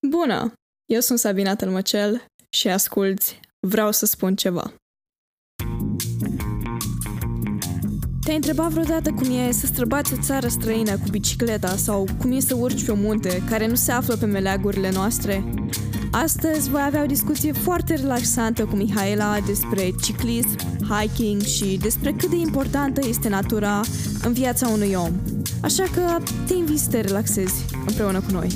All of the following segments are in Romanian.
Bună! Eu sunt Sabina Tălmăcel și asculți Vreau să spun ceva. Te-ai întrebat vreodată cum e să străbați o țară străină cu bicicleta sau cum e să urci pe o munte care nu se află pe meleagurile noastre? Astăzi voi avea o discuție foarte relaxantă cu Mihaela despre ciclism, hiking și despre cât de importantă este natura în viața unui om. Așa că te invit să te relaxezi împreună cu noi.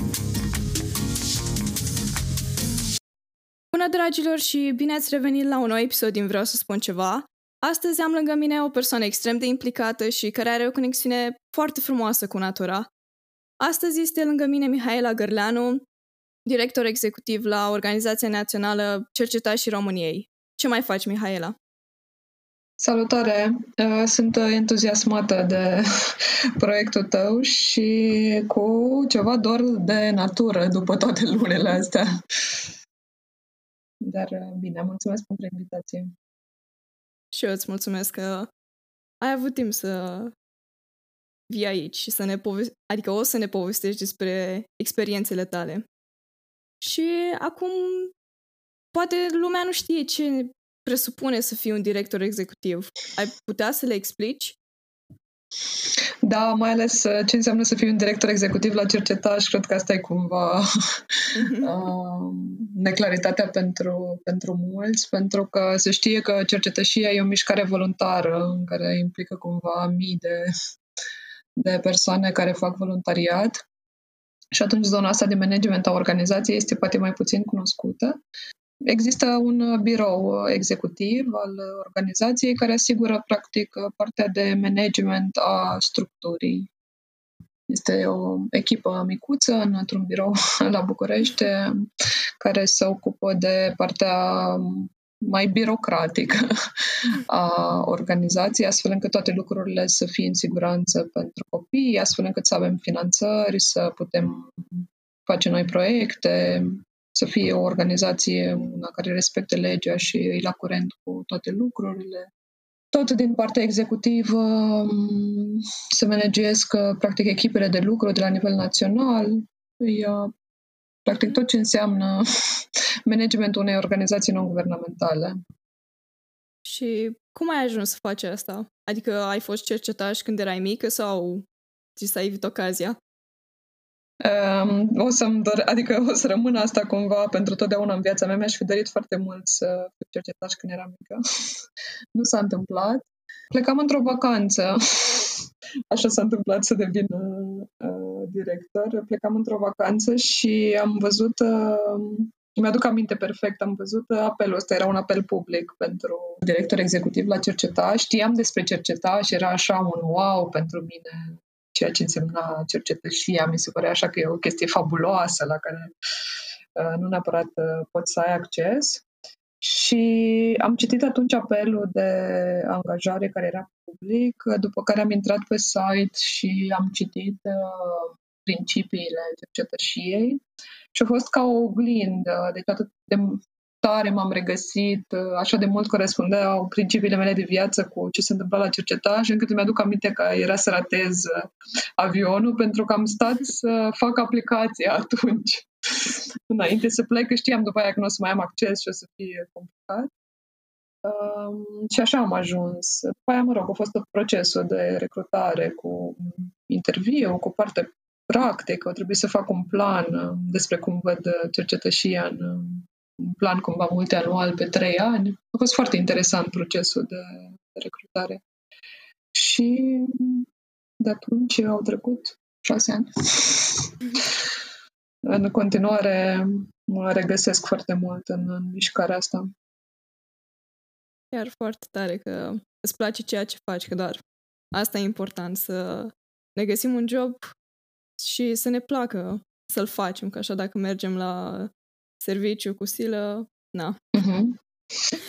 Dragilor, și bine ați revenit la un nou episod din Vreau să spun ceva. Astăzi am lângă mine o persoană extrem de implicată și care are o conexiune foarte frumoasă cu natura. Astăzi este lângă mine Mihaela Gărleanu, director executiv la Organizația Națională Cercetașii României. Ce mai faci, Mihaela? Salutare! Uh, sunt entuziasmată de proiectul tău și cu ceva dor de natură după toate lunile astea. Dar uh, bine, mulțumesc pentru invitație. Și eu îți mulțumesc că ai avut timp să vii aici și să ne povesti, adică o să ne povestești despre experiențele tale. Și acum poate lumea nu știe ce presupune să fii un director executiv. Ai putea să le explici? Da, mai ales uh, ce înseamnă să fii un director executiv la cercetaj, cred că asta e cumva uh, neclaritatea pentru, pentru mulți, pentru că se știe că cercetășia e o mișcare voluntară în care implică cumva mii de, de persoane care fac voluntariat. Și atunci zona asta de management a organizației este poate mai puțin cunoscută. Există un birou executiv al organizației care asigură, practic, partea de management a structurii. Este o echipă micuță într-un birou la București care se ocupă de partea mai birocratică a organizației, astfel încât toate lucrurile să fie în siguranță pentru copii, astfel încât să avem finanțări, să putem face noi proiecte, să fie o organizație una care respecte legea și îi la curent cu toate lucrurile. Tot din partea executivă mm, se managesc practic echipele de lucru de la nivel național, îi, practic tot ce înseamnă managementul unei organizații non-guvernamentale. Și cum ai ajuns să faci asta? Adică ai fost cercetaș când erai mică sau ți s-a evit ocazia? Um, o să-mi dor, adică o să rămână asta cumva pentru totdeauna în viața mea. Mi-aș fi dorit foarte mult să fiu cercetaș când eram mică. nu s-a întâmplat. Plecam într-o vacanță. Așa s-a întâmplat să devin uh, director. Plecam într-o vacanță și am văzut uh, mi-aduc aminte perfect, am văzut apelul ăsta, era un apel public pentru director executiv la cercetaș. Știam despre cercetaș și era așa un wow pentru mine ceea ce însemna cercetășia. Mi se părea așa că e o chestie fabuloasă la care uh, nu neapărat uh, poți să ai acces. Și am citit atunci apelul de angajare care era public, după care am intrat pe site și am citit uh, principiile cercetășiei și a fost ca o oglindă, deci atât de tare m-am regăsit, așa de mult corespundeau principiile mele de viață cu ce se întâmpla la cercetaj, încât îmi aduc aminte că era să ratez avionul pentru că am stat să fac aplicația atunci. Înainte să plec, că știam după aia că nu o să mai am acces și o să fie complicat. Um, și așa am ajuns. După aia, mă rog, a fost tot procesul de recrutare cu interviu, cu parte practică, trebuie să fac un plan despre cum văd cercetășia în un plan cumva multianual pe trei ani. A fost foarte interesant procesul de, de recrutare. Și de atunci au trecut șase ani. în continuare mă regăsesc foarte mult în, în mișcarea asta. Chiar foarte tare că îți place ceea ce faci, că doar asta e important, să ne găsim un job și să ne placă să-l facem, că așa dacă mergem la serviciu cu silă, na. Uh-huh.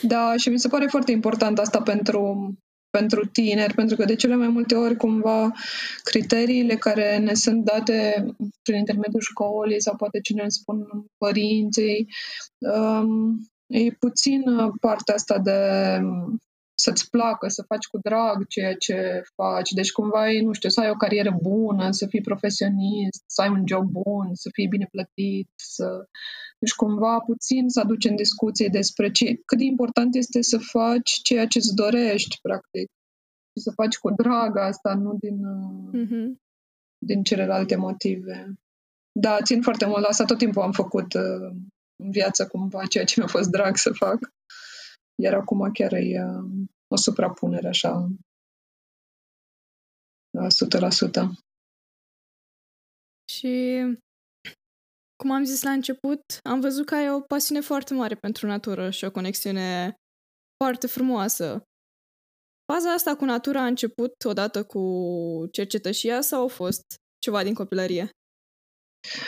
Da, și mi se pare foarte important asta pentru, pentru tineri, pentru că de cele mai multe ori cumva criteriile care ne sunt date prin intermediul școlii sau poate cine ne spun părinții, um, e puțin partea asta de să-ți placă, să faci cu drag ceea ce faci. Deci cumva, nu știu, să ai o carieră bună, să fii profesionist, să ai un job bun, să fii bine plătit, să... Deci cumva puțin să aduci în discuție despre ce, cât de important este să faci ceea ce îți dorești, practic. Și să faci cu drag asta, nu din, mm-hmm. din celelalte motive. Da, țin foarte mult la asta. Tot timpul am făcut uh, în viață cumva ceea ce mi-a fost drag să fac. Iar acum chiar e uh, o suprapunere așa la 100%. Și cum am zis la început, am văzut că ai o pasiune foarte mare pentru natură și o conexiune foarte frumoasă. Faza asta cu natura a început odată cu cercetășia sau a fost ceva din copilărie?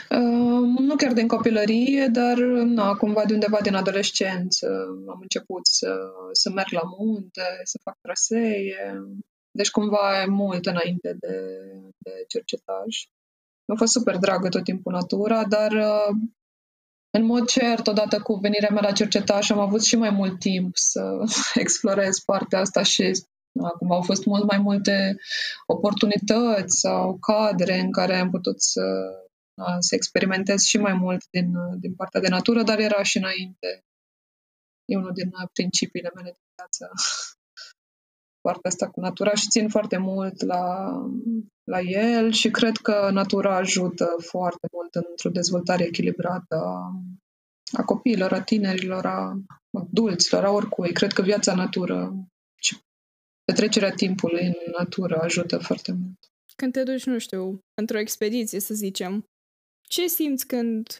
Uh, nu chiar din copilărie, dar na, cumva de undeva din adolescență am început să, să merg la munte, să fac trasee, deci cumva e mult înainte de, de cercetaj. Mi-a fost super dragă tot timpul natura, dar uh, în mod cert, odată cu venirea mea la cercetaj, am avut și mai mult timp să explorez partea asta și acum au fost mult mai multe oportunități sau cadre în care am putut să să experimentez și mai mult din, din partea de natură, dar era și înainte. E unul din principiile mele de viață. Partea asta cu natura și țin foarte mult la, la el și cred că natura ajută foarte mult într-o dezvoltare echilibrată a, a copiilor, a tinerilor, a adulților, a oricui. Cred că viața natură și petrecerea timpului în natură ajută foarte mult. Când te duci, nu știu, într-o expediție, să zicem, ce simți când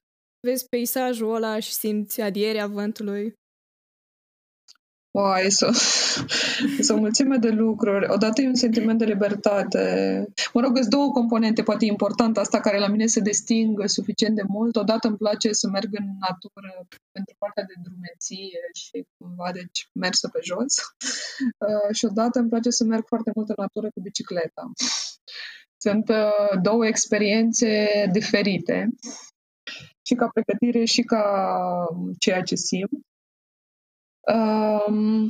vezi peisajul ăla și simți adierea vântului? Wow, sunt, sunt o mulțime de lucruri. Odată e un sentiment de libertate. Mă rog, sunt două componente, poate important asta care la mine se distingă suficient de mult. Odată îmi place să merg în natură pentru partea de drumeție și cumva, deci, mersă pe jos. Uh, și odată îmi place să merg foarte mult în natură cu bicicleta. Sunt uh, două experiențe diferite și ca pregătire și ca ceea ce simt. Um,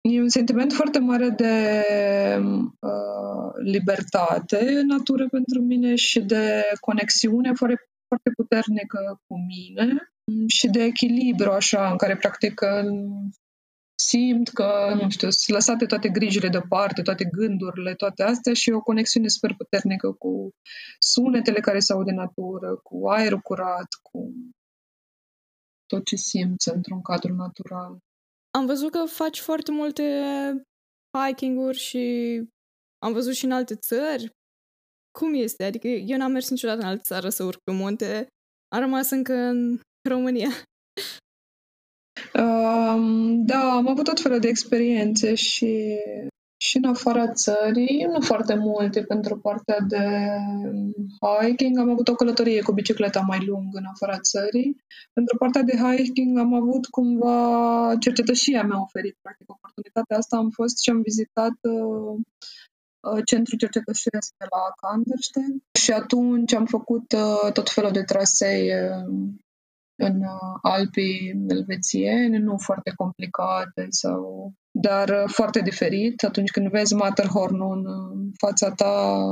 e un sentiment foarte mare de uh, libertate în natură pentru mine și de conexiune foarte, foarte puternică cu mine și de echilibru, așa, în care practic simt că, nu știu, sunt lăsate toate grijile deoparte, toate gândurile, toate astea și o conexiune super puternică cu sunetele care se aud de natură, cu aerul curat, cu tot ce simți într-un cadru natural. Am văzut că faci foarte multe hiking-uri și am văzut și în alte țări. Cum este? Adică eu n-am mers niciodată în altă țară să urc pe munte. Am rămas încă în România. Um, da, am avut tot felul de experiențe și, și în afara țării, nu foarte multe pentru partea de hiking. Am avut o călătorie cu bicicleta mai lungă în afara țării. Pentru partea de hiking am avut cumva, cercetășia mi-a oferit practic oportunitatea asta. Am fost și am vizitat uh, uh centrul cercetășesc de la Kanderstein și atunci am făcut uh, tot felul de trasee în uh, Alpii elvețieni, nu foarte complicate sau dar uh, foarte diferit. Atunci când vezi Matterhorn în fața ta,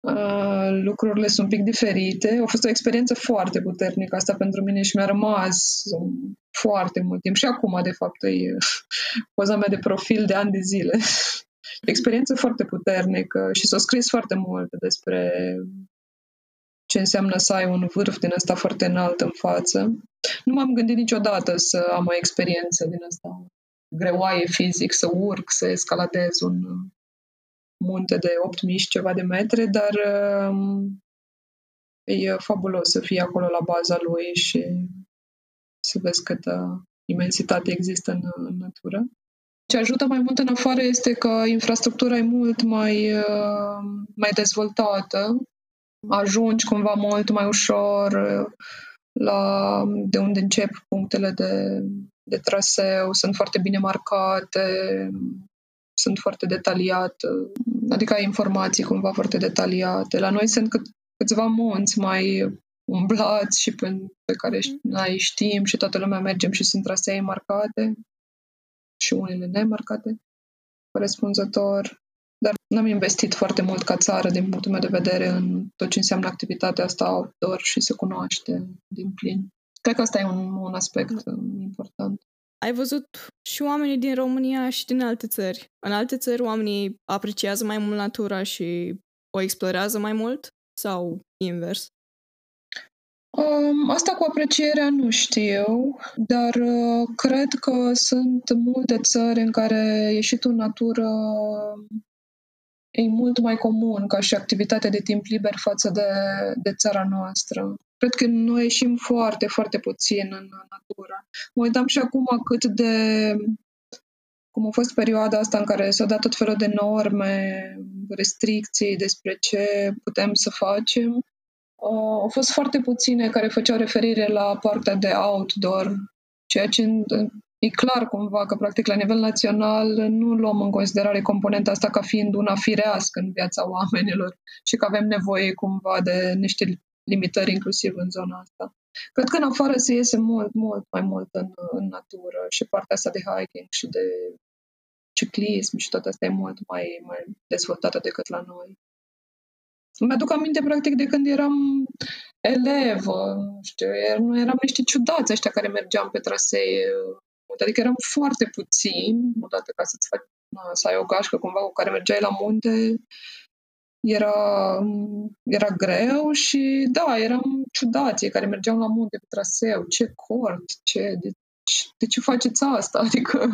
uh, lucrurile sunt un pic diferite. A fost o experiență foarte puternică asta pentru mine și mi-a rămas foarte mult timp. Și acum, de fapt, e poza mea de profil de ani de zile. Experiență foarte puternică și s-a scris foarte mult despre ce înseamnă să ai un vârf din ăsta foarte înalt în față. Nu m-am gândit niciodată să am o experiență din asta greoaie fizic, să urc, să escaladez un munte de 8000 și ceva de metri, dar um, e fabulos să fii acolo la baza lui și să vezi câtă imensitate există în, în natură. Ce ajută mai mult în afară este că infrastructura e mult mai, uh, mai dezvoltată ajungi cumva mult mai ușor uh, la de unde încep punctele de, de traseu, sunt foarte bine marcate, sunt foarte detaliate, adică ai informații cumva foarte detaliate. La noi sunt cât, câțiva munți mai umblați și pe, pe care noi știm și toată lumea mergem și sunt trasee marcate. și unele nemarcate corespunzător. Dar n-am investit foarte mult ca țară, din punctul meu de vedere, în tot ce înseamnă activitatea asta outdoor și se cunoaște din plin. Cred că asta e un, un aspect da. important. Ai văzut și oamenii din România și din alte țări. În alte țări oamenii apreciază mai mult natura și o explorează mai mult sau invers? Um, asta cu aprecierea nu știu, dar uh, cred că sunt multe țări în care ieșitul în natură e mult mai comun ca și activitatea de timp liber față de, de țara noastră. Cred că noi ieșim foarte, foarte puțin în natură. Mă uitam și acum cât de cum a fost perioada asta în care s-au dat tot felul de norme, restricții despre ce putem să facem. Au fost foarte puține care făceau referire la partea de outdoor, ceea ce e clar cumva că, practic, la nivel național nu luăm în considerare componenta asta ca fiind una firească în viața oamenilor și că avem nevoie cumva de niște limitări inclusiv în zona asta. Cred că în afară se iese mult, mult mai mult în, în natură și partea asta de hiking și de ciclism și toate astea e mult mai, mai dezvoltată decât la noi. Îmi aduc aminte, practic, de când eram elevă, nu știu, er, nu eram niște ciudați ăștia care mergeam pe trasee. Adică eram foarte puțini, odată ca să-ți faci, să ai o gașcă cumva cu care mergeai la munte, era, era greu și da, eram ciudații care mergeau la munte pe traseu, ce cort, ce, de, de ce faceți asta? Adică,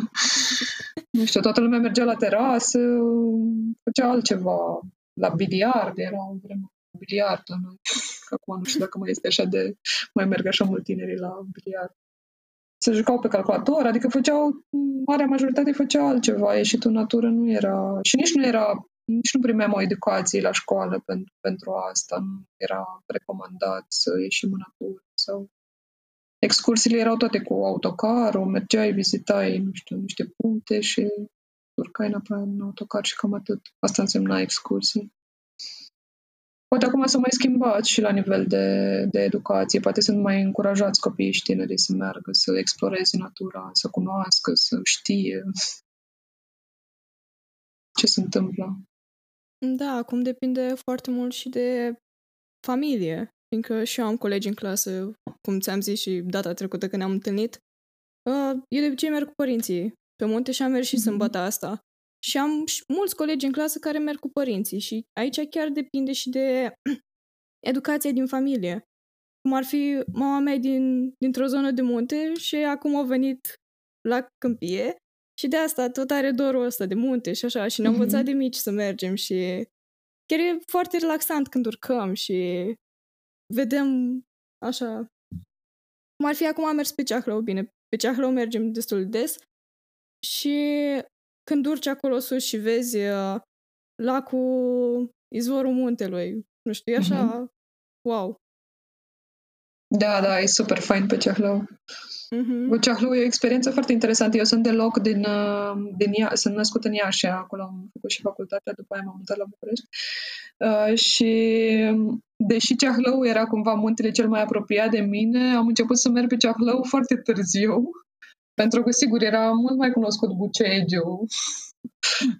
nu știu, toată lumea mergea la terasă, făcea altceva, la biliard, era un vreme biliard la noi. Acum nu știu dacă mai este așa de, mai merg așa mult tinerii la biliard. Se jucau pe calculator, adică făceau, marea majoritate făceau altceva, ieșitul în natură nu era, și nici nu era nici nu primeam o educație la școală pentru, pentru asta. Nu era recomandat să ieșim în natură sau excursiile erau toate cu autocarul, mergeai, vizitai, nu știu, niște puncte și urcai înapoi în autocar și cam atât. Asta însemna excursii. Poate acum s-a mai schimbat și la nivel de, de educație. Poate sunt mai încurajați copiii și tinerii să meargă, să exploreze natura, să cunoască, să știe ce se întâmplă. Da, acum depinde foarte mult și de familie, fiindcă și eu am colegi în clasă, cum ți-am zis și data trecută când ne-am întâlnit, uh, eu de obicei merg cu părinții pe munte și am mers și mm-hmm. sâmbătă asta. Și am mulți colegi în clasă care merg cu părinții și aici chiar depinde și de educația din familie. Cum ar fi mama mea din, dintr-o zonă de munte și acum a venit la câmpie și de asta tot are dorul ăsta de munte și așa. Și ne-am mm-hmm. învățat de mici să mergem și chiar e foarte relaxant când urcăm și vedem așa. Cum ar fi acum am mers pe Ceahlău, bine, pe Ceahlău mergem destul de des și când urci acolo sus și vezi uh, lacul, izvorul muntelui, nu știu, e așa, mm-hmm. wow. Da, da, e super fain pe Ceahlău. Mm-hmm. Buceahlu e o experiență foarte interesantă. Eu sunt deloc din, uh, din Ia, sunt născut în Iași, acolo am făcut și facultatea, după aia m-am mutat la București. Uh, și deși Ceahlău era cumva muntele cel mai apropiat de mine, am început să merg pe Ceahlău foarte târziu, pentru că, sigur, era mult mai cunoscut Bucegiu.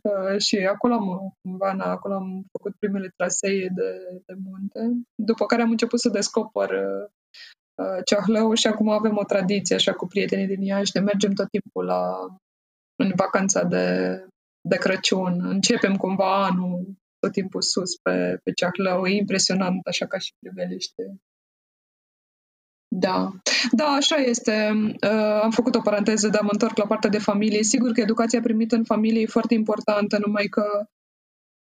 Uh, și acolo am, cumva, na, acolo am făcut primele trasee de, de munte, după care am început să descoper uh, Uh, Ceahlău și acum avem o tradiție așa cu prietenii din Iași de mergem tot timpul la, în vacanța de, de Crăciun. Începem cumva anul tot timpul sus pe, pe Ceahlău. E impresionant așa ca și priveliște. Da. Da, așa este. Uh, am făcut o paranteză, dar mă întorc la partea de familie. Sigur că educația primită în familie e foarte importantă, numai că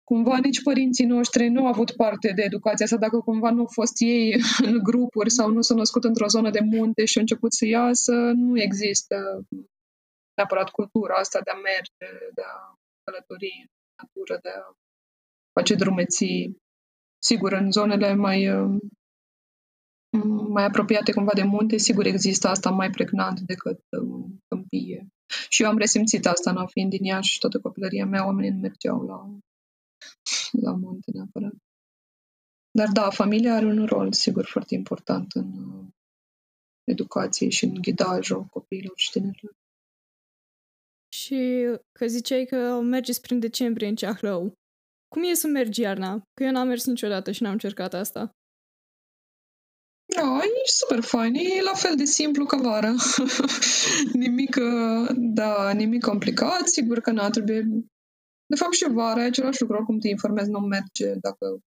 cumva nici părinții noștri nu au avut parte de educația asta, dacă cumva nu au fost ei în grupuri sau nu s-au născut într-o zonă de munte și au început să iasă, nu există neapărat cultura asta de a merge, de a călători în natură, de a face drumeții. Sigur, în zonele mai, mai apropiate cumva de munte, sigur există asta mai pregnant decât în câmpie. Și eu am resimțit asta, în fiind din Iași și toată copilăria mea, oamenii mergeau la la munte neapărat. Dar da, familia are un rol, sigur, foarte important în uh, educație și în ghidajul copiilor și tinerilor. și că ziceai că mergeți prin decembrie în Ceahlău. Cum e să mergi iarna? Că eu n-am mers niciodată și n-am încercat asta. No, e super fain. E la fel de simplu ca vara. nimic, da, nimic complicat. Sigur că n-a trebuie... De fapt și vara e același lucru. Oricum te informezi, nu merge dacă,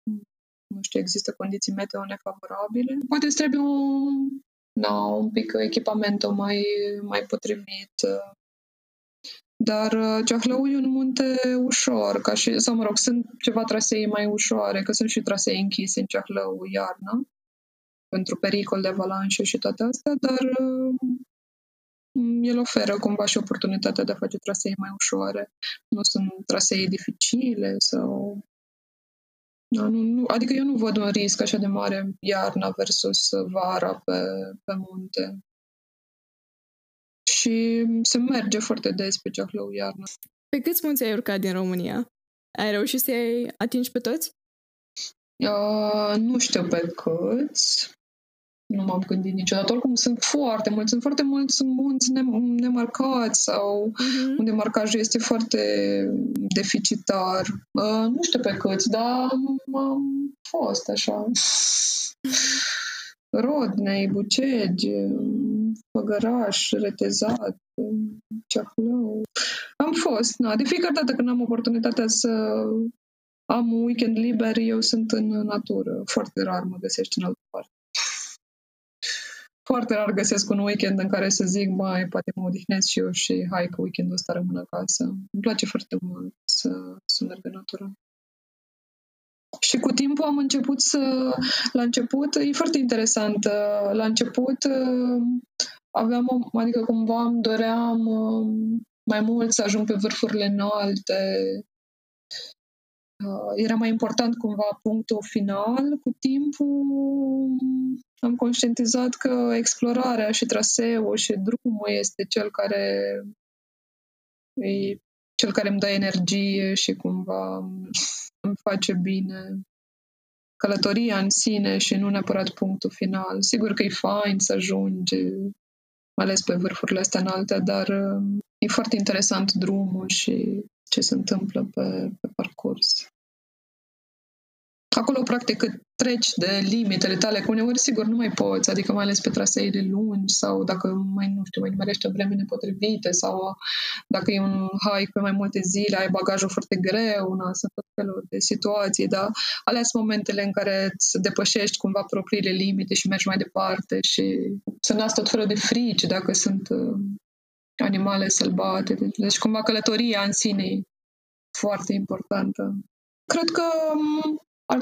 nu știu, există condiții meteo nefavorabile. Poate îți trebuie un, na, un pic echipamentul mai, mai potrivit. Dar Ceahlău e un munte ușor, ca și, sau mă rog, sunt ceva trasee mai ușoare, că sunt și trasee închise în Ceahlău iarna pentru pericol de avalanșe și toate astea, dar uh, el oferă cumva și oportunitatea de a face trasee mai ușoare. Nu sunt trasee dificile sau... Da, nu, nu, adică eu nu văd un risc așa de mare iarna versus vara pe, pe munte. Și se merge foarte des pe Ceahlău iarna. Pe câți munți ai urcat din România? Ai reușit să-i atingi pe toți? Uh, nu știu pe câți nu m-am gândit niciodată. Oricum sunt foarte mulți, sunt foarte mulți munți nemarcați sau uh-huh. unde marcajul este foarte deficitar. Uh, nu știu pe câți, dar am fost așa. Rodnei, Bucegi, Făgăraș, Retezat, Ceahlău. Am fost, na, de fiecare dată când am oportunitatea să am un weekend liber, eu sunt în natură. Foarte rar mă găsești în altă parte foarte rar găsesc un weekend în care să zic, mai poate mă odihnesc și eu și hai că weekendul ăsta rămân acasă. Îmi place foarte mult să, să merg în natură. Și cu timpul am început să... La început, e foarte interesant, la început aveam, adică cumva îmi doream mai mult să ajung pe vârfurile înalte, era mai important cumva punctul final. Cu timpul am conștientizat că explorarea și traseul și drumul este cel care e cel care îmi dă energie și cumva îmi face bine călătoria în sine și nu neapărat punctul final. Sigur că e fain să ajungi, mai ales pe vârfurile astea înalte, dar e foarte interesant drumul și ce se întâmplă pe, pe parcurs. Acolo, practic, treci de limitele tale, că uneori, sigur, nu mai poți, adică mai ales pe traseile lungi sau dacă mai, nu știu, mai nimerești o vreme nepotrivite sau dacă e un hike pe mai multe zile, ai bagajul foarte greu, na, sunt tot felul de situații, dar ales momentele în care îți depășești cumva propriile limite și mergi mai departe și să nasc tot felul de frici dacă sunt uh, animale sălbate. Deci, deci, cumva, călătoria în sine e foarte importantă. Cred că um, ar,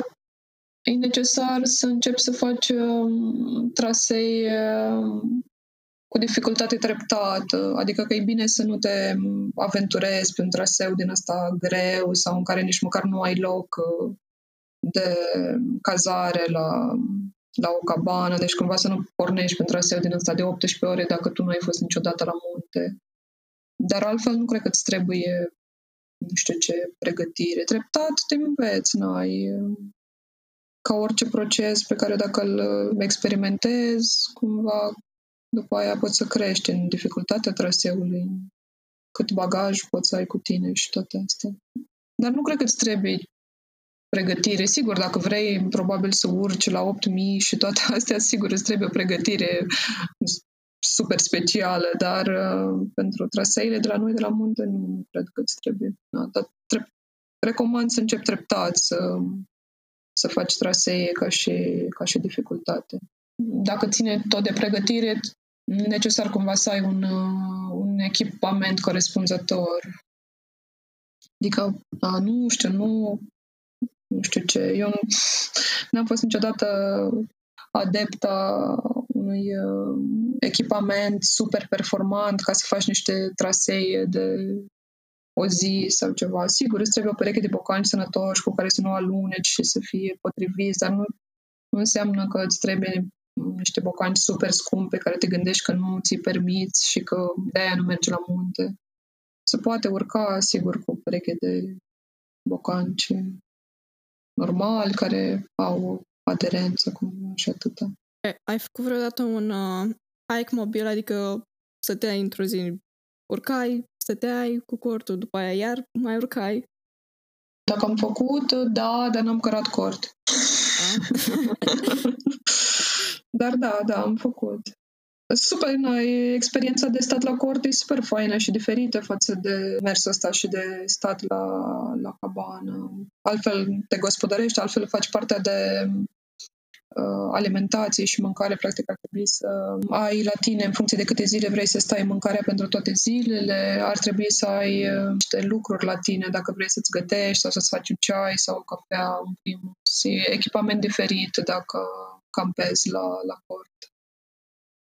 e necesar să începi să faci um, trasee um, cu dificultate treptată, adică că e bine să nu te aventurezi pe un traseu din asta greu sau în care nici măcar nu ai loc uh, de cazare la, la o cabană, deci cumva să nu pornești pe un traseu din asta de 18 ore dacă tu nu ai fost niciodată la munte. Dar altfel nu cred că îți trebuie nu știu ce pregătire. Treptat te înveți, n-ai ca orice proces pe care dacă îl experimentezi, cumva după aia poți să crești în dificultatea traseului, cât bagaj poți să ai cu tine și toate astea. Dar nu cred că îți trebuie pregătire. Sigur, dacă vrei probabil să urci la 8000 și toate astea, sigur îți trebuie o pregătire super specială, dar uh, pentru traseile de la noi, de la munte, nu cred că îți trebuie. Da, dar tre- recomand să încep treptat, să, să faci trasee ca și, ca și dificultate. Dacă ține tot de pregătire, necesar cumva să ai un, uh, un echipament corespunzător. Adică, a, nu știu, nu, nu știu ce, eu nu, n-am fost niciodată adepta unui uh, echipament super performant ca să faci niște trasee de o zi sau ceva. Sigur, îți trebuie o pereche de bocanci sănătoși cu care să nu aluneci și să fie potriviți, dar nu, nu înseamnă că îți trebuie niște bocanci super scumpe care te gândești că nu ți permiți și că de-aia nu mergi la munte. Se poate urca, sigur, cu o pereche de bocanci normal, care au aderență cum și atâta. Ai făcut vreodată un uh, hike mobil, adică să te într-o zi, urcai, stăteai cu cortul, după aia iar mai urcai. Dacă am făcut, da, dar n-am cărat cort. dar da, da, am făcut. Super, noi, experiența de stat la cort e super faină și diferită față de mersul ăsta și de stat la, la cabană. Altfel te gospodărești, altfel faci partea de uh, alimentație și mâncare, practic ar trebui să ai la tine în funcție de câte zile vrei să stai mâncarea pentru toate zilele, ar trebui să ai uh, niște lucruri la tine dacă vrei să-ți gătești sau să-ți faci un ceai sau o cafea, un primus. E echipament diferit dacă campezi la, la cort.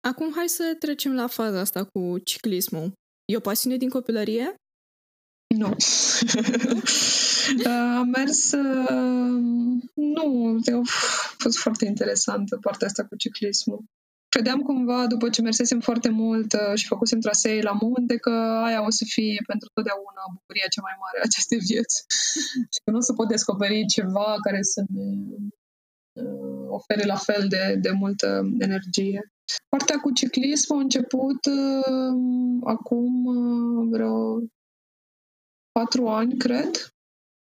Acum hai să trecem la faza asta cu ciclismul. E o pasiune din copilărie? Nu. Am mers... Uh, nu, a fost foarte interesantă partea asta cu ciclismul. Credeam cumva, după ce mersesem foarte mult uh, și făcusem trasee la munte, că aia o să fie pentru totdeauna bucuria cea mai mare a acestei vieți. și că nu o să pot descoperi ceva care să ne uh, ofere la fel de, de multă energie. Partea cu ciclism a început uh, acum uh, vreo patru ani, cred.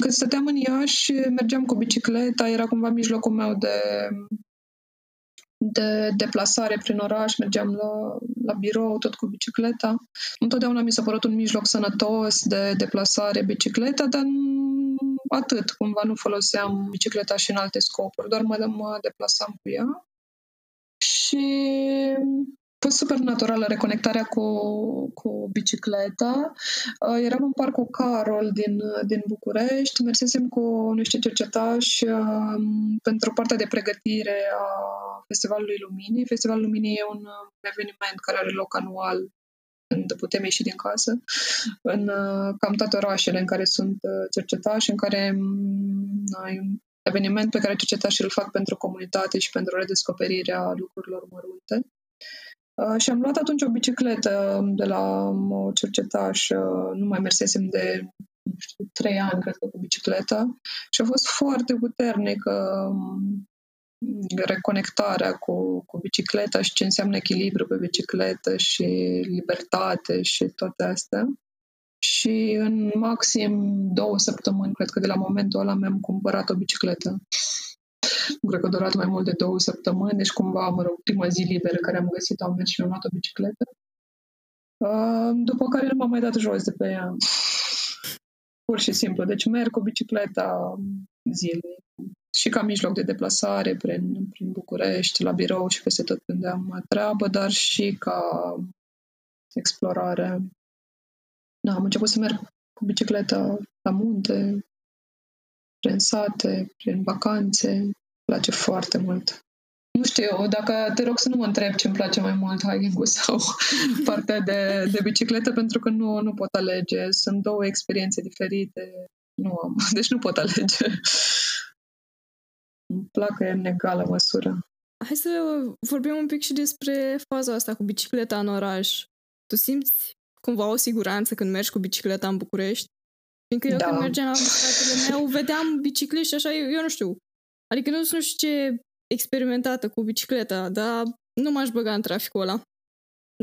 Când stăteam în Iași, mergeam cu bicicleta, era cumva mijlocul meu de, de deplasare prin oraș, mergeam la, la birou tot cu bicicleta. Întotdeauna mi s-a părut un mijloc sănătos de deplasare bicicleta, dar atât, cumva nu foloseam bicicleta și în alte scopuri, doar mă, mă deplasam cu ea. Și a fost super naturală reconectarea cu, cu bicicleta. Uh, eram în parcul Carol din, din București, mersesem cu niște cercetași um, pentru partea de pregătire a Festivalului Luminii. Festivalul Luminii e un eveniment care are loc anual când putem ieși din casă, în uh, cam toate orașele în care sunt uh, cercetași, în care um, ai un eveniment pe care cercetașii îl fac pentru comunitate și pentru redescoperirea lucrurilor mărunte. Uh, și am luat atunci o bicicletă de la o cercetaș, nu mai mersesem de nu știu, trei ani, cred că, cu bicicleta și a fost foarte puternică um, reconectarea cu, cu bicicleta și ce înseamnă echilibru pe bicicletă și libertate și toate astea. Și în maxim două săptămâni, cred că de la momentul ăla mi-am cumpărat o bicicletă. Nu cred că a durat mai mult de două săptămâni, deci cumva, mă rog, prima zi liberă care am găsit am mers și mi-am luat o bicicletă. Uh, după care nu m-am mai dat jos de pe ea. Pur și simplu. Deci merg cu bicicleta zilnic și ca mijloc de deplasare prin, prin București, la birou și peste tot unde am treabă, dar și ca explorare. Da, am început să merg cu bicicleta la munte, prin sate, prin vacanțe. Îmi place foarte mult. Nu știu, dacă te rog să nu mă întreb ce îmi place mai mult, hiking sau partea de, de bicicletă, pentru că nu, nu pot alege. Sunt două experiențe diferite. Nu am, deci nu pot alege. Îmi placă în egală măsură. Hai să vorbim un pic și despre faza asta cu bicicleta în oraș. Tu simți cumva o siguranță când mergi cu bicicleta în București? Fiindcă eu da. când mergeam la fratele meu, vedeam bicicliști așa, eu, eu nu știu. Adică nu sunt știu ce experimentată cu bicicleta, dar nu m-aș băga în traficul ăla.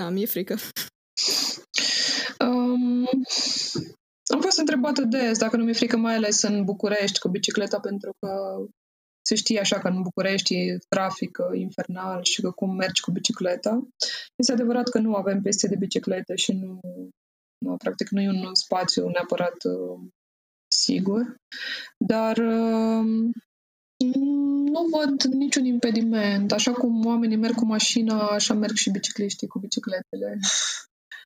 Da, mi-e frică. Um, am fost întrebată des dacă nu mi-e frică, mai ales în București, cu bicicleta, pentru că se știe așa că în București e trafic infernal și că cum mergi cu bicicleta. Este adevărat că nu avem peste de biciclete și nu, nu practic nu e un spațiu neapărat uh, sigur, dar uh, nu văd niciun impediment. Așa cum oamenii merg cu mașina, așa merg și bicicliștii cu bicicletele.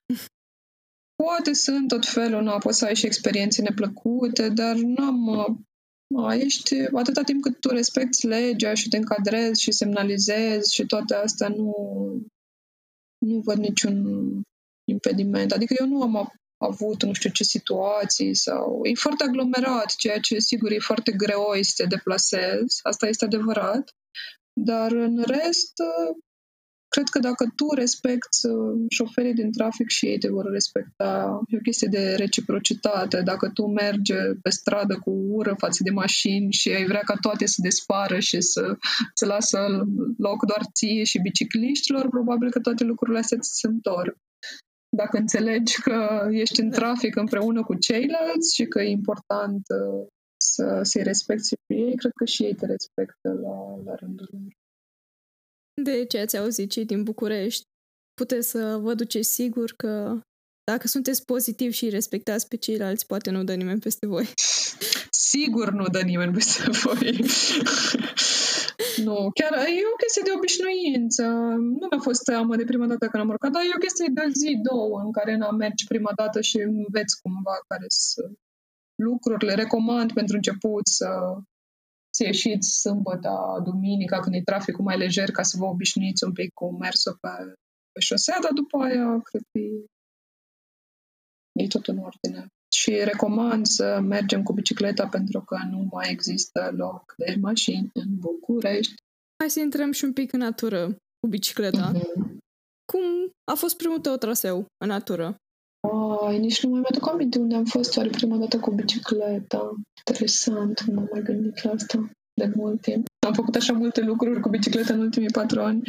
Poate sunt tot felul, nu, poți să ai și experiențe neplăcute, dar nu am a, ești, atâta timp cât tu respecti legea și te încadrezi și semnalizezi și toate astea, nu, nu văd niciun impediment. Adică eu nu am avut nu știu ce situații sau... E foarte aglomerat, ceea ce sigur e foarte greu să te deplasezi, asta este adevărat, dar în rest cred că dacă tu respecti uh, șoferii din trafic și ei te vor respecta, e o chestie de reciprocitate. Dacă tu mergi pe stradă cu ură față de mașini și ai vrea ca toate să despară și să, să lasă loc doar ție și bicicliștilor, probabil că toate lucrurile astea ți se întorc. Dacă înțelegi că ești în da. trafic împreună cu ceilalți și că e important uh, să, să-i respecti pe ei, cred că și ei te respectă la, la rândul lor. De ce ați auzit cei din București? Puteți să vă duceți sigur că dacă sunteți pozitivi și respectați pe ceilalți, poate nu dă nimeni peste voi. Sigur nu dă nimeni peste voi. nu, chiar e o chestie de obișnuință. Nu mi-a fost teamă de prima dată când am urcat, dar e o chestie de zi, două, în care n-am mergi prima dată și înveți cumva care sunt lucrurile. Recomand pentru început să, să ieșiți sâmbătă, duminica, când e traficul mai lejer, ca să vă obișnuiți un pic cu mersul pe, pe șosea, dar după aia cred că e, e tot în ordine. Și recomand să mergem cu bicicleta pentru că nu mai există loc de mașini în București. Hai să intrăm și un pic în natură cu bicicleta. Mm-hmm. Cum a fost primul tău traseu în natură? Ai, nici nu mai mi-aduc aminte unde am fost oare prima dată cu bicicleta. Interesant, nu m-am mai gândit la asta de mult timp. Am făcut așa multe lucruri cu bicicleta în ultimii patru ani.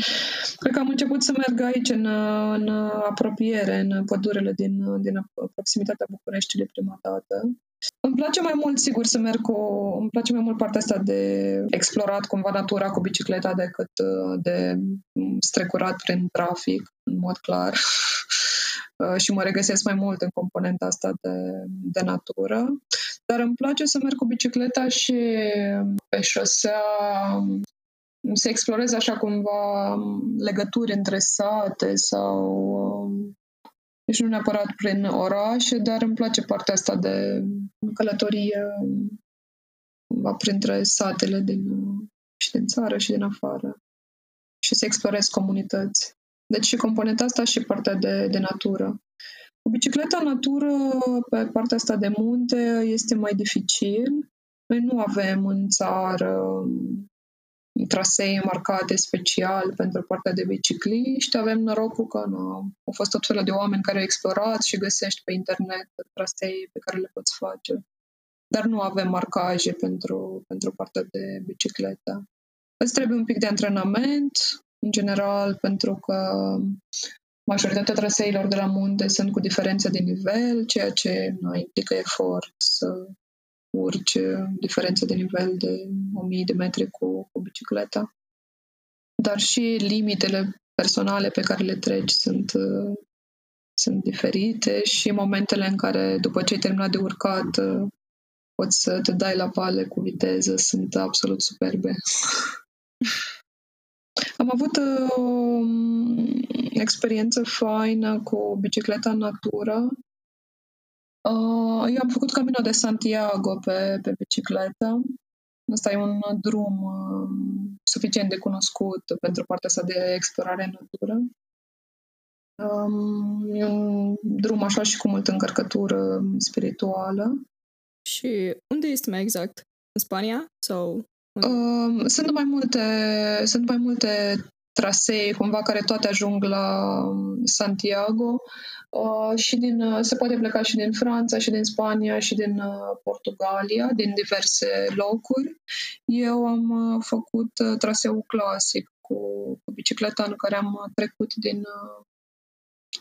Cred că am început să merg aici, în, în apropiere, în pădurile din, din proximitatea Bucureștiului prima dată. Îmi place mai mult, sigur, să merg cu... Îmi place mai mult partea asta de explorat cumva natura cu bicicleta decât de strecurat prin trafic, în mod clar. Uh, și mă regăsesc mai mult în componenta asta de, de natură. Dar îmi place să merg cu bicicleta și pe șosea să explorez așa cumva legături între sate sau deci nu neapărat prin orașe, dar îmi place partea asta de călătorie cumva printre satele din, și din țară și din afară și să explorez comunități. Deci și componenta asta și partea de, de natură. Cu bicicleta natură, pe partea asta de munte, este mai dificil. Noi nu avem în țară trasee marcate special pentru partea de bicicliști. Avem norocul că nu, au fost tot felul de oameni care au explorat și găsești pe internet trasee pe care le poți face. Dar nu avem marcaje pentru, pentru partea de bicicletă. Îți trebuie un pic de antrenament, în general, pentru că majoritatea traseilor de la munte sunt cu diferențe de nivel, ceea ce nu implică efort să urci diferențe de nivel de 1000 de metri cu, cu bicicleta. Dar și limitele personale pe care le treci sunt, sunt diferite și momentele în care, după ce ai terminat de urcat, poți să te dai la vale cu viteză sunt absolut superbe. Am avut uh, o um, experiență faină cu bicicleta în natură. Uh, eu am făcut Camino de Santiago pe, pe bicicletă. Asta e un drum uh, suficient de cunoscut pentru partea asta de explorare în natură. Um, e un drum așa și cu multă încărcătură spirituală. Și unde este mai exact? În Spania? Sau Uh, sunt mai multe, sunt mai multe trasee cumva care toate ajung la Santiago. Uh, și din, uh, se poate pleca și din Franța și din Spania și din uh, Portugalia, din diverse locuri. Eu am uh, făcut uh, traseul clasic cu, cu bicicleta în care am trecut din, uh,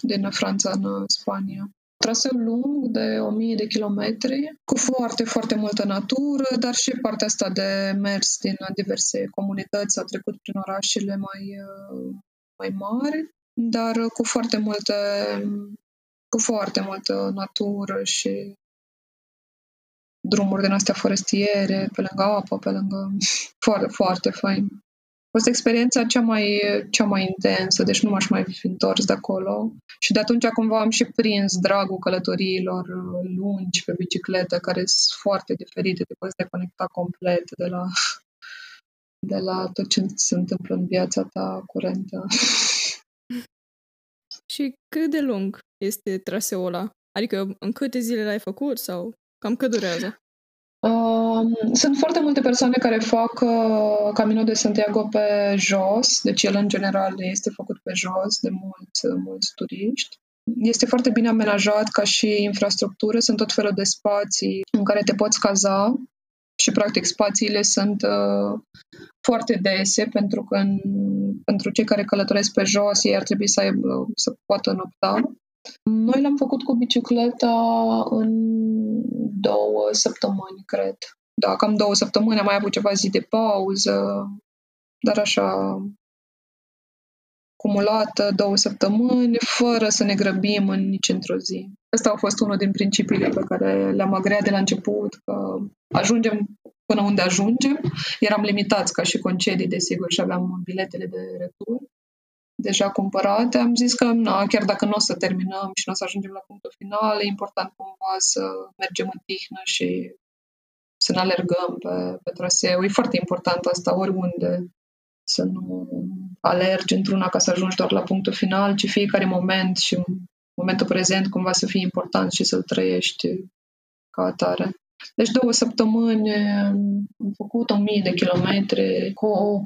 din Franța în Spania traseu lung de 1000 de kilometri, cu foarte, foarte multă natură, dar și partea asta de mers din diverse comunități, a trecut prin orașele mai, mai mari, dar cu foarte multe cu foarte multă natură și drumuri din astea forestiere, pe lângă apă, pe lângă... Foarte, foarte fain fost experiența cea mai, cea mai intensă, deci nu m-aș mai fi întors de acolo. Și de atunci cumva am și prins dragul călătoriilor lungi pe bicicletă, care sunt foarte diferite, te poți deconecta complet de la, de la tot ce se întâmplă în viața ta curentă. Și cât de lung este traseul ăla? Adică în câte zile l-ai făcut sau cam cât durează? Sunt foarte multe persoane care fac uh, Camino de Santiago pe jos, deci el în general este făcut pe jos de mulți, mulți turiști. Este foarte bine amenajat ca și infrastructură, sunt tot felul de spații în care te poți caza și practic spațiile sunt uh, foarte dese pentru că în, pentru cei care călătoresc pe jos ei ar trebui să, aibă, să poată nopta Noi l-am făcut cu bicicleta în două săptămâni, cred. Da, cam două săptămâni, am mai avut ceva zi de pauză, dar așa cumulată două săptămâni, fără să ne grăbim în nici într-o zi. Asta a fost unul din principiile pe care le-am agreat de la început, că ajungem până unde ajungem. Eram limitați ca și concedii, desigur, și aveam biletele de retur deja cumpărate. Am zis că, na, chiar dacă nu o să terminăm și nu o să ajungem la punctul final, e important cumva să mergem în tihnă și să ne alergăm pe, pe traseu. E foarte important asta oriunde, să nu alergi într-una ca să ajungi doar la punctul final, ci fiecare moment și momentul prezent cumva să fie important și să-l trăiești ca atare. Deci două săptămâni am făcut o mie de kilometri cu o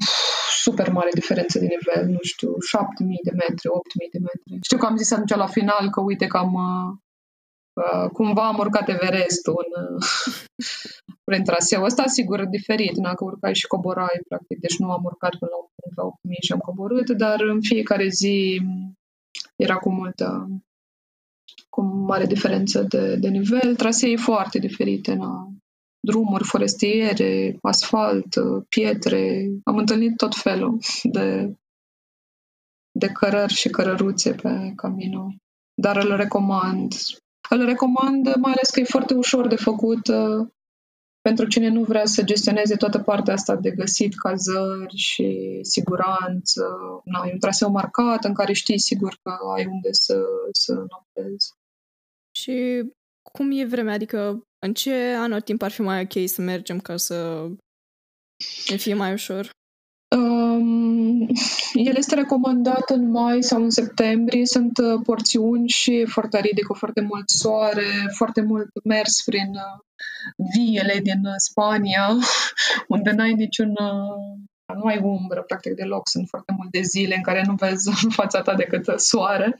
super mare diferență de nivel, nu știu, 7000 de metri, 8000 de metri. Știu că am zis atunci la final că uite că am uh, cumva am urcat Everestul în, uh, prin traseu ăsta, sigur, diferit, n că urcai și coborai, practic, deci nu am urcat până la un punct la 8000 și am coborât, dar în fiecare zi era cu multă cu mare diferență de, de nivel, trasee foarte diferite, na, drumuri forestiere, asfalt, pietre. Am întâlnit tot felul de, de cărări și cărăruțe pe Camino. Dar îl recomand. Îl recomand mai ales că e foarte ușor de făcut uh, pentru cine nu vrea să gestioneze toată partea asta de găsit cazări și siguranță. Na, e un traseu marcat în care știi sigur că ai unde să, să noptezi. Și cum e vremea? Adică în ce anotimp ar fi mai ok să mergem ca să ne fie mai ușor? Um, el este recomandat în mai sau în septembrie. Sunt uh, porțiuni și foarte aride, cu foarte mult soare, foarte mult mers prin uh, viele din uh, Spania, unde n-ai niciun nu ai umbră practic deloc, sunt foarte multe zile în care nu vezi în fața ta decât soare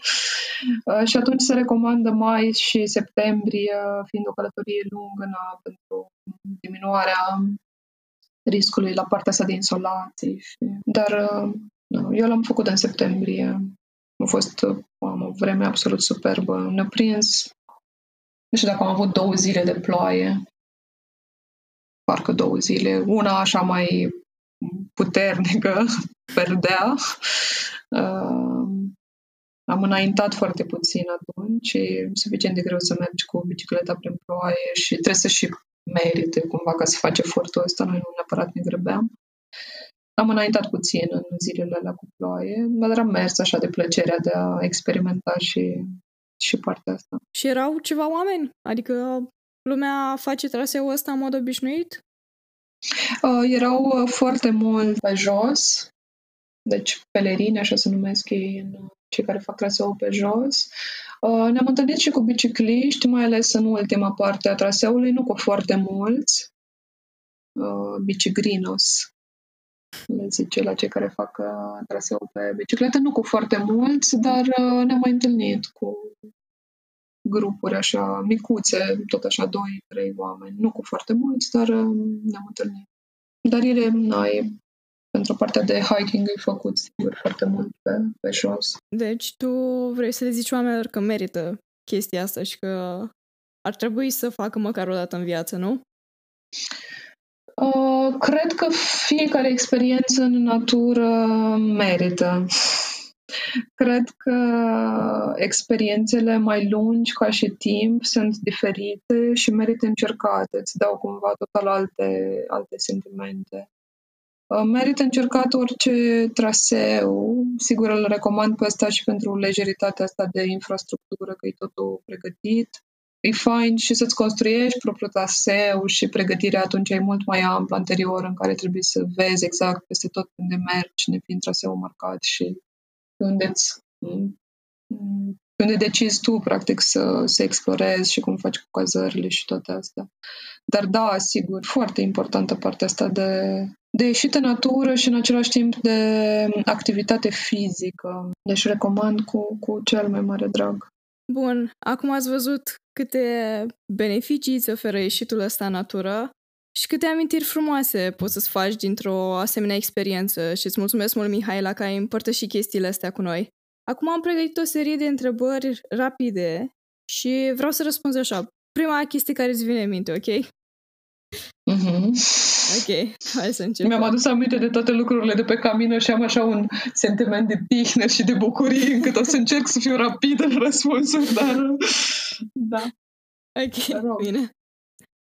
uh, și atunci se recomandă mai și septembrie, fiind o călătorie lungă na, pentru diminuarea riscului la partea asta de insolații. Și... Dar uh, eu l-am făcut în septembrie. A fost am, o vreme absolut superbă. Ne-a prins, nu știu dacă am avut două zile de ploaie, parcă două zile. Una așa mai puternică, perdea. Uh, am înaintat foarte puțin atunci, e suficient de greu să mergi cu bicicleta prin ploaie și trebuie să și merite cumva ca să faci efortul ăsta, noi nu neapărat ne grăbeam. Am înaintat puțin în zilele alea cu ploaie, dar am mers așa de plăcerea de a experimenta și, și partea asta. Și erau ceva oameni? Adică lumea face traseul ăsta în mod obișnuit? Uh, erau uh, foarte mult pe jos, deci pelerini, așa se numesc ei, în uh, cei care fac traseul pe jos. Ne-am întâlnit și cu bicicliști, mai ales în ultima parte a traseului, nu cu foarte mulți, bicigrinos, le zice la cei care fac traseul pe bicicletă, nu cu foarte mulți, dar ne-am mai întâlnit cu grupuri așa micuțe, tot așa doi, trei oameni, nu cu foarte mulți, dar um, ne-am întâlnit. Dar ele, na, e, pentru partea de hiking e făcut, sigur, foarte mult pe, pe jos. Deci tu vrei să le zici oamenilor că merită chestia asta și că ar trebui să facă măcar o dată în viață, nu? Uh, cred că fiecare experiență în natură merită. Cred că experiențele mai lungi ca și timp sunt diferite și merită încercate, îți dau cumva total alte, alte sentimente. Uh, merită încercat orice traseu, sigur îl recomand pe ăsta și pentru lejeritatea asta de infrastructură, că e totul pregătit. E fain și să-ți construiești propriul traseu și pregătirea atunci e mult mai amplă anterior în care trebuie să vezi exact peste tot unde mergi, nefiind traseul marcat și unde îți unde decizi tu, practic, să, să explorezi și cum faci cu cazările și toate astea. Dar da, sigur, foarte importantă partea asta de, de ieșit în natură și în același timp de activitate fizică. Deci recomand cu, cu cel mai mare drag. Bun, acum ați văzut câte beneficii îți oferă ieșitul ăsta în natură și câte amintiri frumoase poți să-ți faci dintr-o asemenea experiență și îți mulțumesc mult, Mihaela, că ai împărtășit chestiile astea cu noi. Acum am pregătit o serie de întrebări rapide și vreau să răspunzi așa. Prima chestie care îți vine în minte, ok? Mm-hmm. Ok, hai să începem. Mi-am adus aminte de toate lucrurile de pe camină și am așa un sentiment de tihnă și de bucurie încât o să încerc să fiu rapid în răspunsuri, dar da. Ok, bine.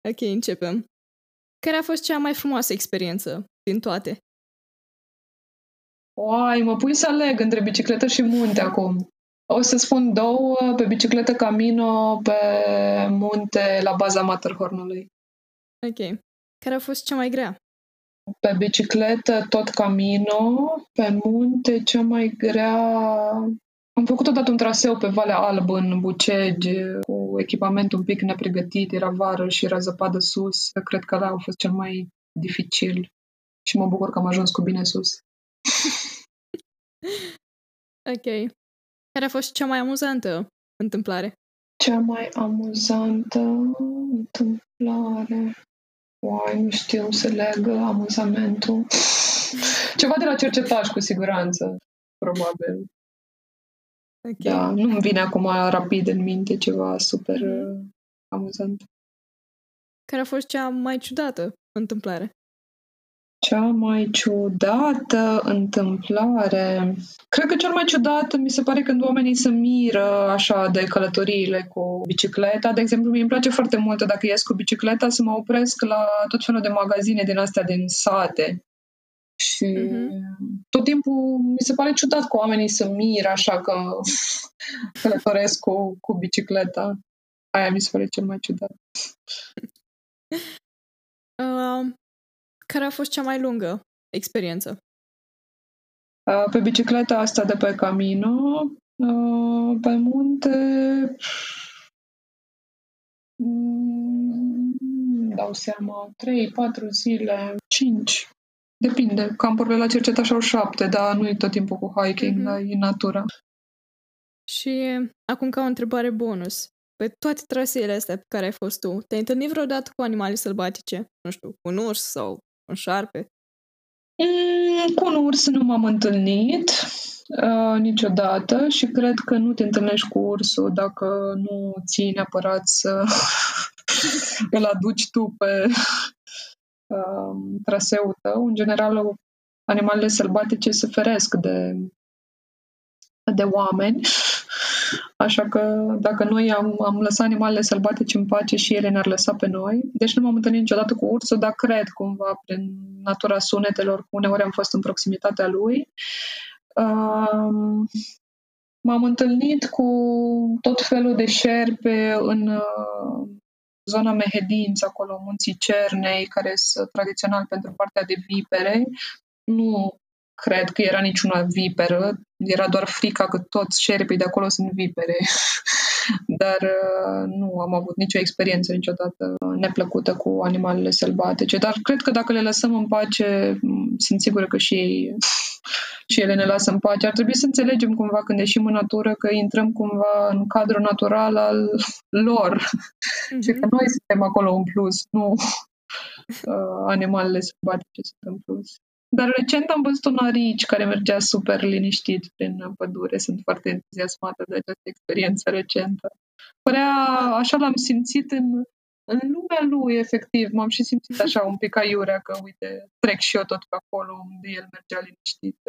Ok, începem. Care a fost cea mai frumoasă experiență din toate? Oai, mă pui să aleg între bicicletă și munte acum. O să spun două, pe bicicletă Camino, pe munte la baza Matterhornului. Ok. Care a fost cea mai grea? Pe bicicletă tot Camino, pe munte cea mai grea... Am făcut odată un traseu pe Valea Albă în Bucegi cu echipament un pic nepregătit, era vară și era zăpadă sus. Cred că ăla a fost cel mai dificil și mă bucur că am ajuns cu bine sus. ok. Care a fost cea mai amuzantă întâmplare? Cea mai amuzantă întâmplare... Uai, nu știu, se legă amuzamentul. Ceva de la cercetaj, cu siguranță, probabil. Okay. Da, nu-mi vine acum rapid în minte ceva super uh, amuzant. Care a fost cea mai ciudată întâmplare? Cea mai ciudată întâmplare... Cred că cel mai ciudat mi se pare când oamenii se miră așa de călătoriile cu bicicleta. De exemplu, mie îmi place foarte mult dacă ies cu bicicleta să mă opresc la tot felul de magazine din astea din sate. Și uh-huh. tot timpul mi se pare ciudat că oamenii se miră așa că călătoresc cu, cu bicicleta. Aia mi se pare cel mai ciudat. Uh, care a fost cea mai lungă experiență? Pe bicicleta asta de pe Camino, pe munte, mm, dau seama, 3, 4 zile, 5. Depinde. Campurile la cercetaș au 7, dar nu e tot timpul cu hiking, mm-hmm. dar e natura. Și acum ca o întrebare bonus. Pe toate traseele astea pe care ai fost tu, te-ai întâlnit vreodată cu animale sălbatice? Nu știu, cu un urs sau un șarpe? Mm, cu un urs nu m-am întâlnit uh, niciodată și cred că nu te întâlnești cu ursul dacă nu ții neapărat să îl aduci tu pe uh, traseul tău. În general, animalele sălbatice se feresc de, de oameni Așa că dacă noi am, am lăsat animalele sălbatice în pace și ele ne-ar lăsa pe noi, deci nu m-am întâlnit niciodată cu ursul, dar cred cumva prin natura sunetelor, uneori am fost în proximitatea lui. Um, m-am întâlnit cu tot felul de șerpe în uh, zona Mehedinț, acolo, munții Cernei, care sunt tradițional pentru partea de vipere. Nu cred că era niciuna viperă, era doar frica că toți șerpii de acolo sunt vipere. Dar uh, nu am avut nicio experiență niciodată neplăcută cu animalele sălbatice. Dar cred că dacă le lăsăm în pace, sunt sigură că și ei și ele ne lasă în pace. Ar trebui să înțelegem cumva când ieșim în natură că intrăm cumva în cadrul natural al lor mm-hmm. și că noi suntem acolo în plus, nu uh, animalele sălbatice sunt în plus. Dar recent am văzut un arici care mergea super liniștit prin pădure. Sunt foarte entuziasmată de această experiență recentă. Părea, așa l-am simțit în, în lumea lui, efectiv. M-am și simțit așa un pic aiurea că, uite, trec și eu tot pe acolo unde el mergea liniștit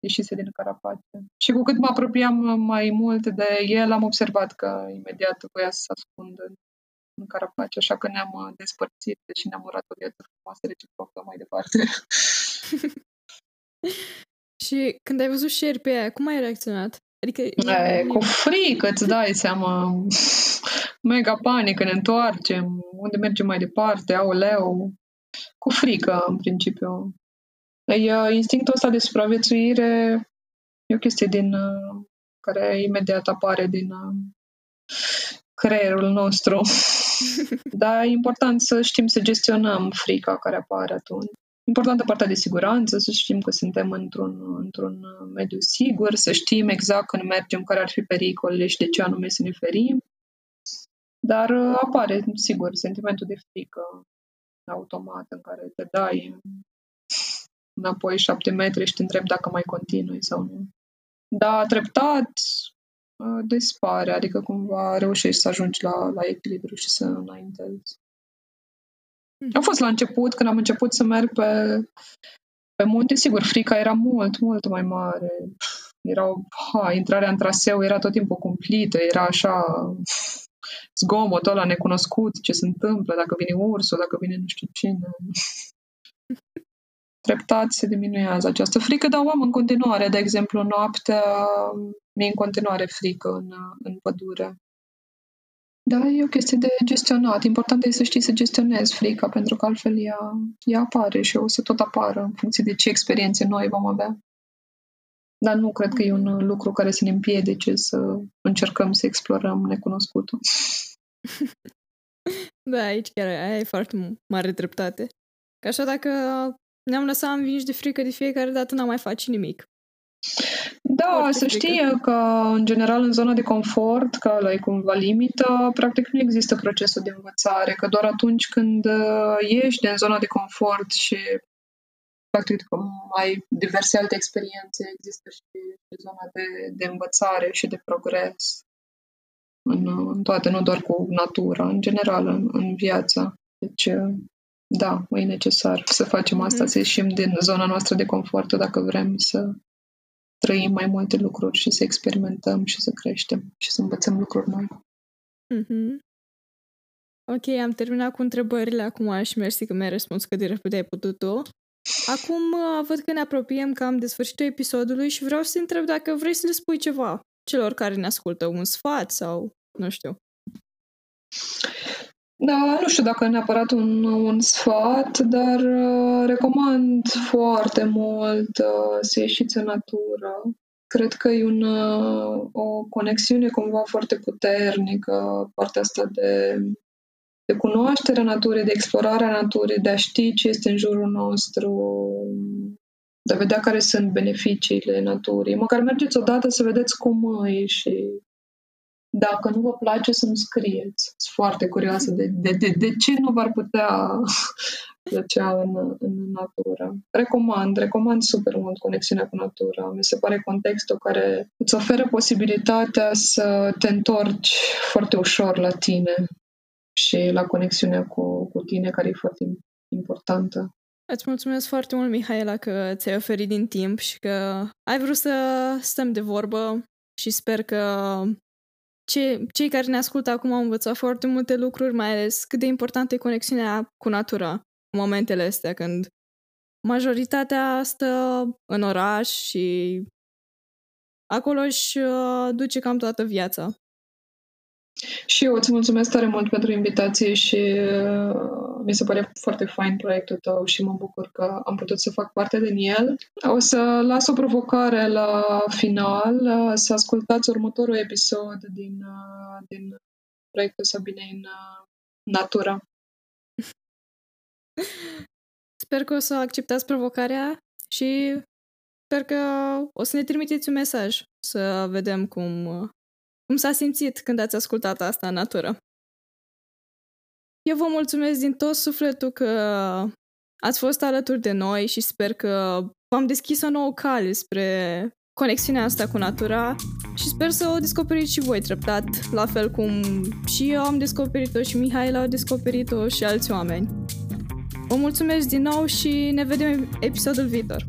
ieșise din carapace. Și cu cât mă apropiam mai mult de el, am observat că imediat voia să se ascundă în carapace, așa că ne-am uh, despărțit și ne-am urat o viață frumoasă reciprocă mai departe. și când ai văzut șerpii aia, cum ai reacționat? Adică... E, cu frică, îți dai seama. Mega panică, ne întoarcem. Unde mergem mai departe? Aoleu. Cu frică, în principiu. E, uh, instinctul ăsta de supraviețuire e o chestie din uh, care imediat apare din creierul nostru. Dar e important să știm să gestionăm frica care apare atunci. Importantă partea de siguranță, să știm că suntem într-un, într-un mediu sigur, să știm exact când mergem care ar fi pericolele și de ce anume să ne ferim. Dar uh, apare, sigur, sentimentul de frică automat în care te dai înapoi șapte metri și te întrebi dacă mai continui sau nu. Dar treptat uh, dispare, adică cumva reușești să ajungi la, la echilibru și să înaintezi. Mm. A fost la început, când am început să merg pe, pe munte, sigur, frica era mult, mult mai mare. Erau, ha, intrarea în traseu era tot timpul cumplită, era așa zgomotul ăla necunoscut, ce se întâmplă, dacă vine ursul, dacă vine nu știu cine. Treptat se diminuează această frică, dar am în continuare, de exemplu, noaptea mi-e în continuare frică în, în pădure. Da, e o chestie de gestionat. Important e să știi să gestionezi frica, pentru că altfel ea, ea apare și o să tot apară în funcție de ce experiențe noi vom avea. Dar nu cred că e un lucru care să ne împiedice să încercăm să explorăm necunoscutul. da, aici chiar ai foarte mare dreptate. Că așa dacă ne-am lăsat învinși de frică de fiecare dată, n-am mai face nimic. Da, Foarte să frică. știe că, în general, în zona de confort, că la e cumva limită, practic nu există procesul de învățare, că doar atunci când uh, ieși din zona de confort și practic cum ai diverse alte experiențe, există și, zona de, de învățare și de progres în, în toate, nu doar cu natura, în general, în, în viață. Deci, da, e necesar să facem asta, mm-hmm. să ieșim din zona noastră de confort dacă vrem să trăim mai multe lucruri și să experimentăm și să creștem și să învățăm lucruri noi. Mm-hmm. Ok, am terminat cu întrebările acum și mersi că mi-ai răspuns cât de repede ai putut tu. Acum uh, văd că ne apropiem cam de sfârșitul episodului și vreau să te întreb dacă vrei să le spui ceva celor care ne ascultă, un sfat sau nu știu. Da, nu știu dacă neapărat un, un sfat, dar uh, recomand foarte mult uh, să ieșiți în natură. Cred că e un, uh, o conexiune cumva foarte puternică, partea asta de de cunoașterea naturii, de explorarea naturii, de a ști ce este în jurul nostru, de a vedea care sunt beneficiile naturii. Măcar mergeți odată să vedeți cum e și dacă nu vă place să-mi scrieți. Sunt foarte curioasă de, de, de, de ce nu v-ar putea plăcea în, în natură. Recomand, recomand super mult conexiunea cu natura. Mi se pare contextul care îți oferă posibilitatea să te întorci foarte ușor la tine și la conexiunea cu, cu tine, care e foarte importantă. Îți mulțumesc foarte mult, Mihaela, că ți-ai oferit din timp și că ai vrut să stăm de vorbă și sper că ce, cei care ne ascultă acum au învățat foarte multe lucruri, mai ales cât de importantă e conexiunea cu natura în momentele astea, când majoritatea stă în oraș și acolo își uh, duce cam toată viața. Și eu îți mulțumesc tare mult pentru invitație și uh, mi se pare foarte fain proiectul tău și mă bucur că am putut să fac parte din el. O să las o provocare la final, uh, să ascultați următorul episod din, uh, din proiectul Sabine în uh, Natura. Sper că o să acceptați provocarea și sper că o să ne trimiteți un mesaj să vedem cum uh, cum s-a simțit când ați ascultat asta în natură? Eu vă mulțumesc din tot sufletul că ați fost alături de noi și sper că v-am deschis o nouă cale spre conexiunea asta cu natura și sper să o descoperiți și voi treptat, la fel cum și eu am descoperit-o și Mihail a descoperit-o și alți oameni. Vă mulțumesc din nou și ne vedem episodul viitor.